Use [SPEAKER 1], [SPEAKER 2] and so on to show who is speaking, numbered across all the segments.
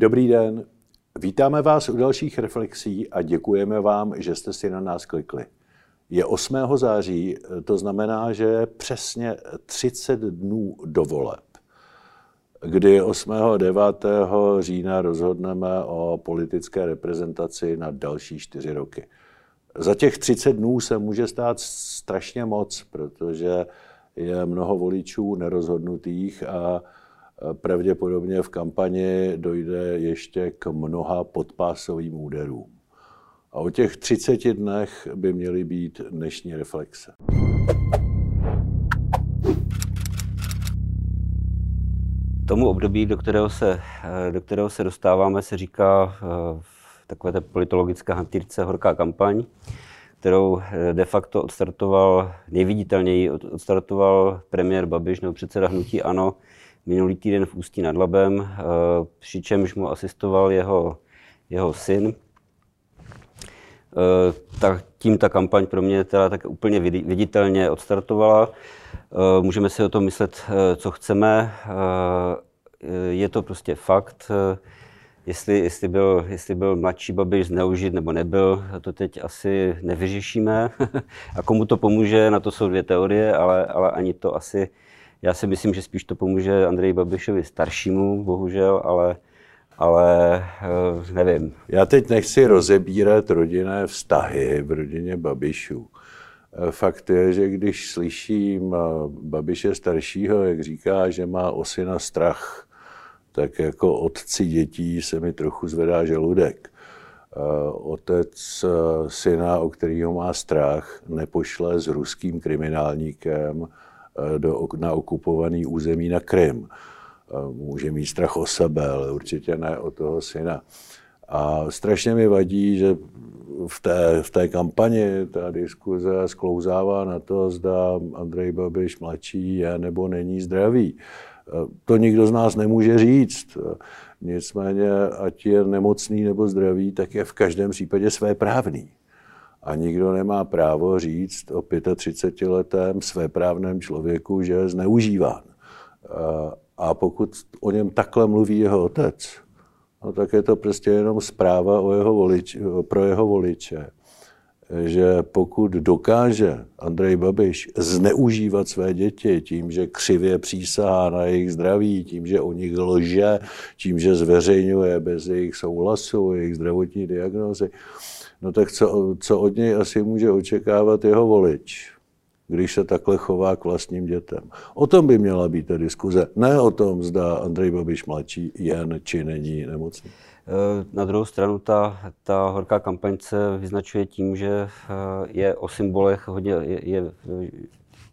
[SPEAKER 1] Dobrý den. Vítáme vás u dalších reflexí a děkujeme vám, že jste si na nás klikli. Je 8. září, to znamená, že je přesně 30 dnů do voleb, kdy 8. a 9. října rozhodneme o politické reprezentaci na další čtyři roky. Za těch 30 dnů se může stát strašně moc, protože je mnoho voličů nerozhodnutých a pravděpodobně v kampani dojde ještě k mnoha podpásovým úderům. A o těch 30 dnech by měly být dnešní reflexe.
[SPEAKER 2] Tomu období, do kterého se, do kterého se dostáváme, se říká v takové té politologické hantýrce horká kampaň, kterou de facto odstartoval, nejviditelněji odstartoval premiér Babiš nebo předseda hnutí ANO minulý týden v Ústí nad Labem, přičemž mu asistoval jeho, jeho syn, Eh, tak tím ta kampaň pro mě teda tak úplně viditelně odstartovala. Eh, můžeme si o tom myslet, eh, co chceme. Je to prostě fakt. Jestli, jestli, byl, jestli byl mladší Babiš zneužit nebo nebyl, to teď asi nevyřešíme. A komu to pomůže, na to jsou dvě teorie, ale, ale ani to asi, já si myslím, že spíš to pomůže Andreji Babišovi staršímu, bohužel, ale, ale eh, nevím.
[SPEAKER 1] Já teď nechci rozebírat rodinné vztahy v rodině Babišů. Eh, fakt je, že když slyším eh, Babiše staršího, jak říká, že má o syna strach, tak jako otci dětí se mi trochu zvedá žaludek. Otec syna, o kterého má strach, nepošle s ruským kriminálníkem do, na okupovaný území na Krym může mít strach o sebe, ale určitě ne o toho syna. A strašně mi vadí, že v té, v té kampani ta diskuze sklouzává na to, zda Andrej Babiš mladší je nebo není zdravý. To nikdo z nás nemůže říct. Nicméně, ať je nemocný nebo zdravý, tak je v každém případě své právný. A nikdo nemá právo říct o 35-letém svéprávném člověku, že je zneužíván. A pokud o něm takhle mluví jeho otec, no tak je to prostě jenom zpráva o jeho volič, pro jeho voliče, že pokud dokáže Andrej Babiš zneužívat své děti tím, že křivě přísahá na jejich zdraví, tím, že o nich lže, tím, že zveřejňuje bez jejich souhlasu, jejich zdravotní diagnózy, no tak co, co od něj asi může očekávat jeho volič? když se takhle chová k vlastním dětem. O tom by měla být ta diskuze, ne o tom, zda Andrej Babiš mladší jen či není nemocný.
[SPEAKER 2] Eh, na druhou stranu ta, ta horká kampaň se vyznačuje tím, že eh, je o symbolech hodně, je, je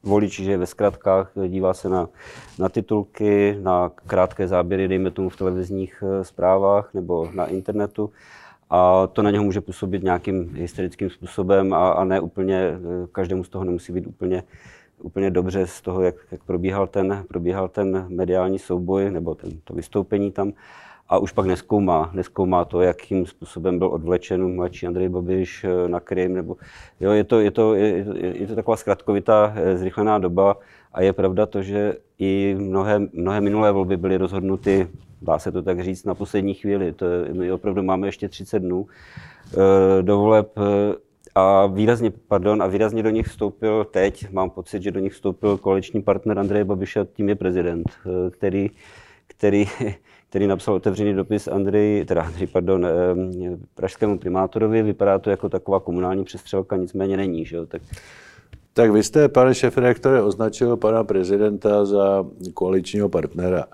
[SPEAKER 2] volič, že je ve zkratkách, dívá se na, na titulky, na krátké záběry, dejme tomu v televizních eh, zprávách nebo na internetu. A to na něho může působit nějakým hysterickým způsobem a, a ne úplně, každému z toho nemusí být úplně, úplně dobře z toho, jak, jak probíhal, ten, probíhal ten mediální souboj nebo ten, to vystoupení tam a už pak neskoumá, neskoumá to, jakým způsobem byl odvlečen mladší Andrej Babiš eh, na Krym, nebo jo, je to, je to, je, je, je to taková zkratkovitá, eh, zrychlená doba a je pravda to, že i mnohé, mnohé minulé volby byly rozhodnuty dá se to tak říct, na poslední chvíli. To je, my opravdu máme ještě 30 dnů eh, do voleb a výrazně, pardon, a výrazně do nich vstoupil teď, mám pocit, že do nich vstoupil koaliční partner Andreje Babiše, tím je prezident, který, který, který napsal otevřený dopis Andrej, teda Andrej, pardon, pražskému primátorovi. Vypadá to jako taková komunální přestřelka, nicméně není, že jo? Tak,
[SPEAKER 1] tak vy jste, pane šefredaktore, označil pana prezidenta za koaličního partnera.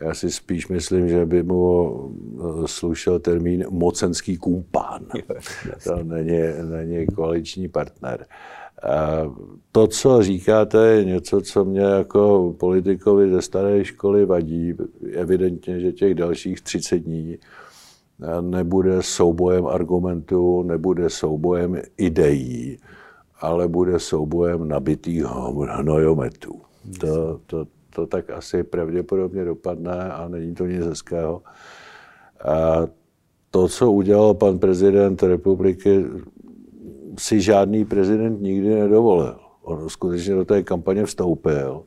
[SPEAKER 1] Já si spíš myslím, že by mu eh, slušel termín mocenský kumpán. To není, není koaliční partner. A to, co říkáte, je něco, co mě jako politikovi ze staré školy vadí. Evidentně, že těch dalších 30 dní nebude soubojem argumentů, nebude soubojem ideí, ale bude soubojem nabitých hnojometů. To, to, to tak asi pravděpodobně dopadne a není to nic hezkého. A to, co udělal pan prezident republiky, si žádný prezident nikdy nedovolil. On skutečně do té kampaně vstoupil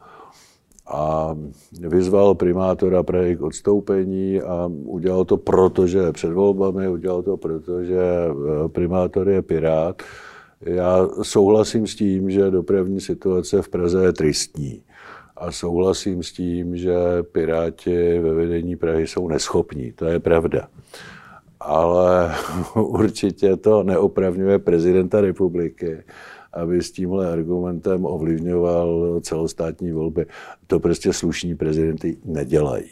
[SPEAKER 1] a vyzval primátora Prahy k odstoupení a udělal to proto, že před volbami, udělal to proto, že eh, primátor je pirát. Já souhlasím s tím, že dopravní situace v Praze je tristní. A souhlasím s tím, že Piráti ve vedení Prahy jsou neschopní. To je pravda. Ale určitě to neopravňuje prezidenta republiky aby s tímhle argumentem ovlivňoval celostátní volby. To prostě slušní prezidenty nedělají.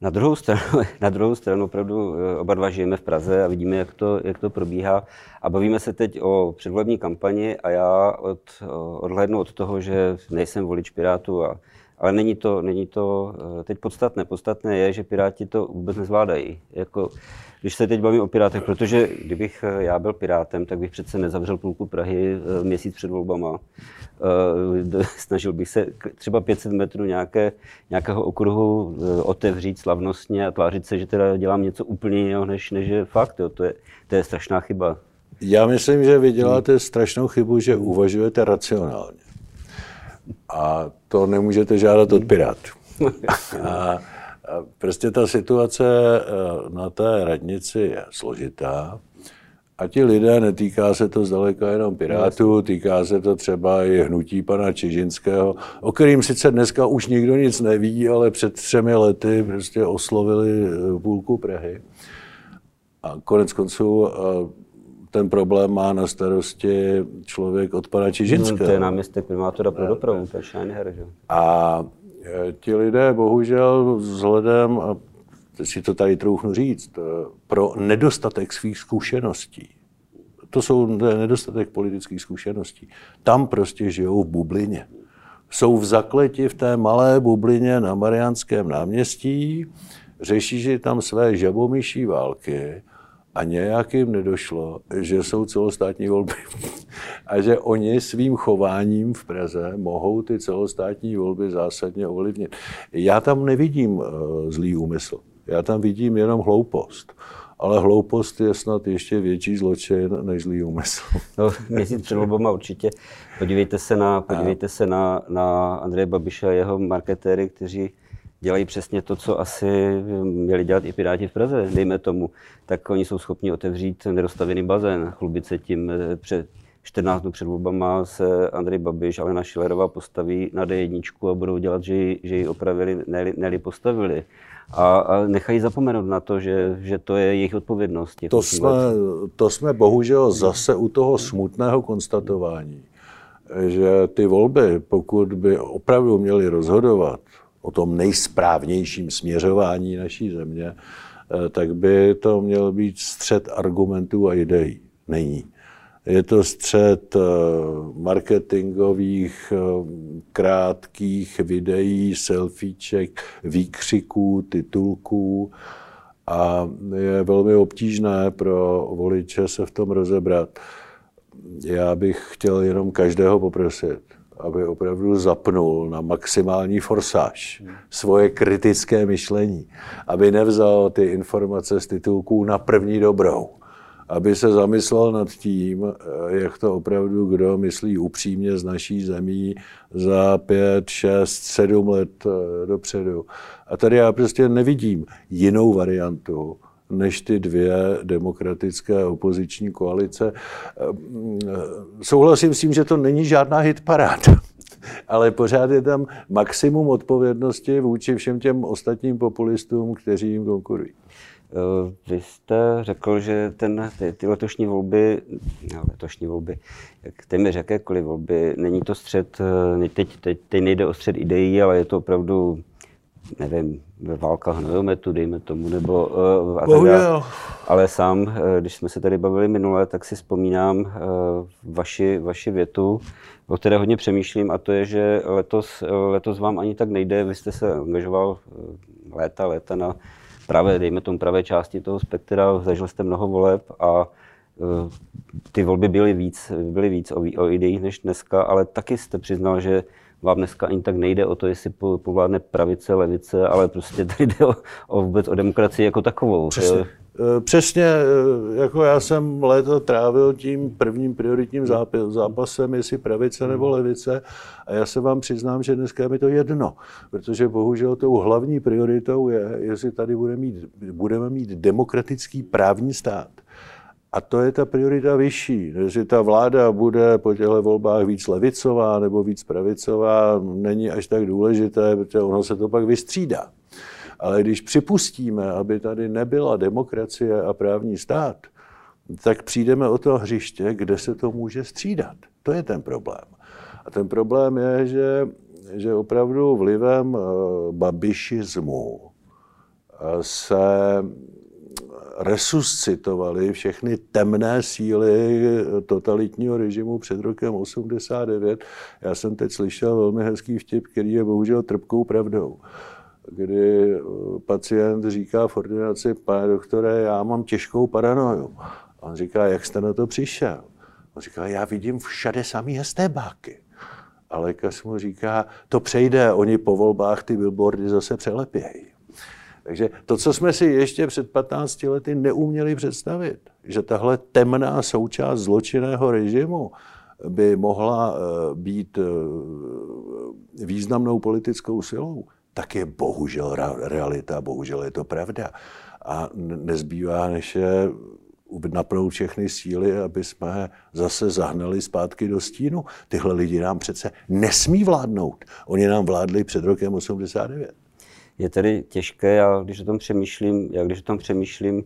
[SPEAKER 2] Na druhou, stranu, na druhou stranu opravdu eh, oba dva žijeme v Praze a vidíme, jak to, jak to probíhá. A bavíme se teď o předvolební kampani a já od, odhlednu od toho, že nejsem volič Pirátu a ale není to, není to eh, teď podstatné. Podstatné je, že Piráti to vůbec nezvládají. Jako, když se teď bavím o Pirátech, protože kdybych eh, já byl Pirátem, tak bych přece nezavřel půlku Prahy eh, měsíc před volbama. Snažil bych se třeba 500 metrů nějaké, nějakého okruhu otevřít slavnostně a tvářit se, že teda dělám něco úplně jiného, než, než je fakt. Jo. To, je, to je strašná chyba.
[SPEAKER 1] Já myslím, že vy děláte strašnou chybu, že uvažujete racionálně. A to nemůžete žádat od Pirátů. A, a prostě ta situace eh, na té radnici je složitá. A ti lidé, netýká se to zdaleka jenom Pirátů, týká se to třeba i hnutí pana Čižinského, o kterým sice dneska už nikdo nic neví, ale před třemi lety prostě oslovili eh, půlku Prahy. A konec konců eh, ten problém má na starosti člověk od pana Čižinského. No,
[SPEAKER 2] to je náměstek primátora pro dopravu, to je Scheinher, že?
[SPEAKER 1] A e, ti lidé bohužel vzhledem, a si to tady troufnu říct, e, pro nedostatek svých zkušeností, to jsou nedostatek politických zkušeností, tam prostě žijou v bublině. Jsou v zakleti v té malé bublině na Mariánském náměstí, řeší tam své žabomyší války a nějak jim nedošlo, že jsou celostátní volby a že oni svým chováním v Praze mohou ty celostátní volby zásadně ovlivnit. Já tam nevidím eh, zlý úmysl, já tam vidím jenom hloupost. Ale hloupost je snad ještě větší zločin než zlý úmysl.
[SPEAKER 2] No, měsíc před volbama určitě. Podívejte se na, podívejte se na, na Andreje Babiše a jeho marketéry, kteří dělají přesně to, co asi měli dělat i Piráti v Praze, dejme tomu, tak oni jsou schopni otevřít nedostavěný bazén, chlubit se tím eh, před 14 dnů před volbama se Andrej Babiš, Alena Šilerová postaví na D1 a budou dělat, že ji, že ji opravili, ne postavili. A, a nechají zapomenout na to, že, že to je jejich odpovědnost.
[SPEAKER 1] To jsme, to jsme bohužel zase u toho smutného konstatování, že ty volby, pokud by opravdu měly rozhodovat o tom nejsprávnějším směřování naší země, eh, tak by to měl být střed argumentů a ideí. Není. Je to střed eh, marketingových, eh, krátkých videí, selfieček, výkřiků, titulků a je velmi obtížné pro voliče se v tom rozebrat. Já bych chtěl jenom každého poprosit, aby opravdu zapnul na maximální forsáž svoje kritické myšlení, aby nevzal ty informace z titulků na první dobrou, aby se zamyslel nad tím, jak to opravdu kdo myslí upřímně z naší zemí za pět, šest, sedm let eh, dopředu. A tady já prostě nevidím jinou variantu, než ty dvě demokratické opoziční koalice. Souhlasím s tím, že to není žádná hitparáda, ale pořád je tam maximum odpovědnosti vůči všem těm ostatním populistům, kteří jim konkurují.
[SPEAKER 2] Vy jste řekl, že ten, ty, ty letošní volby, no, letošní volby, jak téměř jakékoliv volby, není to střed, eh, teď, teď, teď nejde o střed ideí, ale je to opravdu nevím, ve válkách hnojometu, dejme tomu, nebo uh, a tak dále. Ale sám, uh, když jsme se tady bavili minule, tak si vzpomínám uh, vaši, vaši větu, o které hodně přemýšlím, a to je, že letos, letos vám ani tak nejde, vy jste se angažoval léta, léta na pravé, dejme tomu pravé části toho spektra, zažil jste mnoho voleb a ty volby byly víc, byly víc o, o ideích než dneska, ale taky jste přiznal, že vám dneska ani tak nejde o to, jestli povládne pravice, levice, ale prostě tady jde o, o vůbec o demokracii jako takovou.
[SPEAKER 1] Přesně. Eh, přesně, eh, jako já jsem léto trávil tím prvním prioritním zápasem, jestli pravice nebo levice, a já se vám přiznám, že dneska je mi to jedno, protože bohužel tou hlavní prioritou je, jestli tady budeme mít, budeme mít demokratický právní stát. A to je ta priorita vyšší. Jestli ta vláda bude po těchto volbách víc levicová nebo víc pravicová, není až tak důležité, protože ono se to pak vystřídá. Ale když připustíme, aby tady nebyla demokracie a právní stát, tak přijdeme o to hřiště, kde se to může střídat. To je ten problém. A ten problém je, že, že opravdu vlivem eh, babišismu eh, se resuscitovali všechny temné síly totalitního režimu před rokem 89. Já jsem teď slyšel velmi hezký vtip, který je bohužel trpkou pravdou kdy eh, pacient říká v ordinaci, pane doktore, já mám těžkou paranoju. A on říká, jak jste na to přišel? On říká, já vidím všade samý estébáky. A lékař mu říká, to přejde, oni po volbách ty billboardy zase přelepějí. Takže to, co jsme si ještě před 15 lety neuměli představit, že tahle temná součást zločinného režimu by mohla eh, být eh, významnou politickou silou, tak je bohužel realita, bohužel je to pravda. A nezbývá, než je napnout všechny síly, aby jsme zase zahnali zpátky do stínu. Tyhle lidi nám přece nesmí vládnout. Oni nám vládli před rokem 89.
[SPEAKER 2] Je tedy těžké, já když o tom přemýšlím, já když o tom přemýšlím,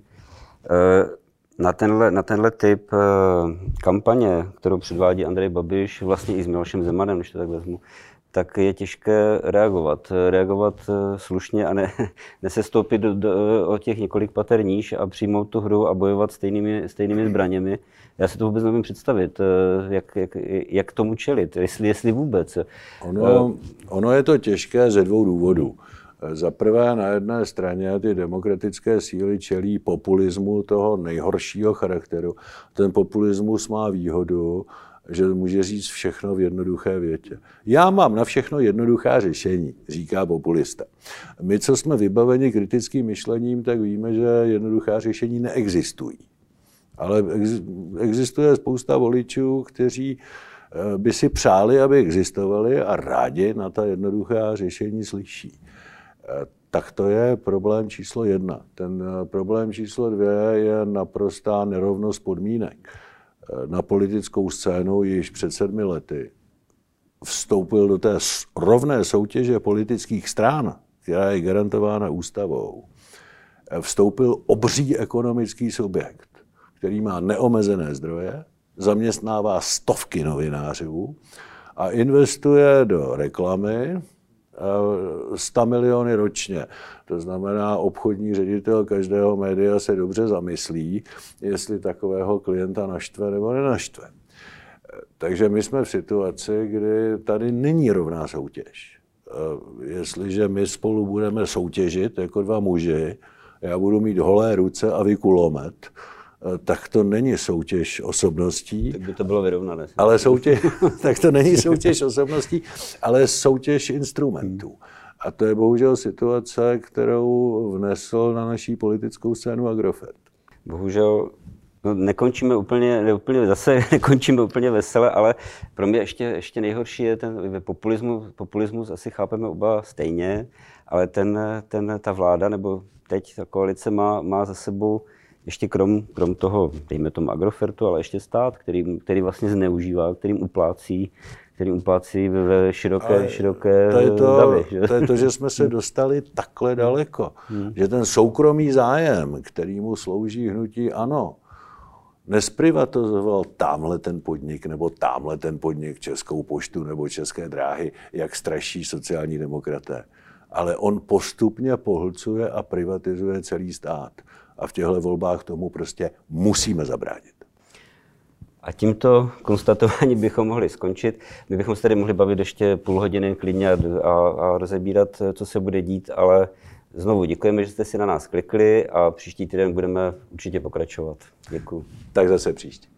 [SPEAKER 2] eh, na tenhle, na tenhle typ eh, kampaně, kterou předvádí Andrej Babiš, vlastně i s Milošem Zemanem, když to tak vezmu, tak je těžké reagovat. Reagovat eh, slušně a ne, nesestoupit do, do, o těch několik pater níž a přijmout tu hru a bojovat stejnými, stejnými zbraněmi. Já si to vůbec nevím představit, jak, jak, jak tomu čelit, jestli, jestli vůbec.
[SPEAKER 1] Ono, ono je to těžké ze dvou důvodů. Za prvé, na jedné straně ty demokratické síly čelí populismu toho nejhoršího charakteru. Ten populismus má výhodu, že může říct všechno v jednoduché větě. Já mám na všechno jednoduchá řešení, říká populista. My, co jsme vybaveni kritickým myšlením, tak víme, že jednoduchá řešení neexistují. Ale existuje spousta voličů, kteří eh, by si přáli, aby existovali a rádi na ta jednoduchá řešení slyší. Eh, tak to je problém číslo jedna. Ten eh, problém číslo dvě je naprostá nerovnost podmínek na politickou scénu již před sedmi lety vstoupil do té rovné soutěže politických stran, která je garantována ústavou, vstoupil obří ekonomický subjekt, který má neomezené zdroje, zaměstnává stovky novinářů a investuje do reklamy, 100 miliony ročně. To znamená, obchodní ředitel každého média se dobře zamyslí, jestli takového klienta naštve nebo nenaštve. Takže my jsme v situaci, kdy tady není rovná soutěž. Jestliže my spolu budeme soutěžit jako dva muži, já budu mít holé ruce a vy kulomet, Eh, tak to není soutěž osobností.
[SPEAKER 2] Tak by to bylo vyrovnané.
[SPEAKER 1] Ale soutěž, tak to není soutěž osobností, ale soutěž instrumentů. A to je bohužel situace, kterou vnesl na naší politickou scénu Agrofert.
[SPEAKER 2] Bohužel no, nekončíme úplně, ne úplně, zase nekončíme úplně vesele, ale pro mě ještě, ještě nejhorší je ten populismus. Populismus asi chápeme oba stejně, ale ten, ten, ta vláda, nebo teď ta koalice má, má za sebou ještě krom, krom toho, dejme tomu Agrofertu, ale ještě stát, který, který vlastně zneužívá, kterým uplácí, kterým uplácí ve široké, ale široké
[SPEAKER 1] to je to, davy, že? to je to, že jsme se dostali takhle daleko. Hmm. Že ten soukromý zájem, kterýmu slouží hnutí ANO, nesprivatizoval tamhle ten podnik nebo tamhle ten podnik Českou poštu nebo České dráhy, jak straší sociální demokraté. Ale on postupně pohlcuje a privatizuje celý stát a v těchto volbách tomu prostě musíme zabránit.
[SPEAKER 2] A tímto konstatování bychom mohli skončit. My bychom se tady mohli bavit ještě půl hodiny klidně a, a rozebírat, co se bude dít, ale znovu děkujeme, že jste si na nás klikli a příští týden budeme určitě pokračovat. Děkuji.
[SPEAKER 1] Tak zase příště.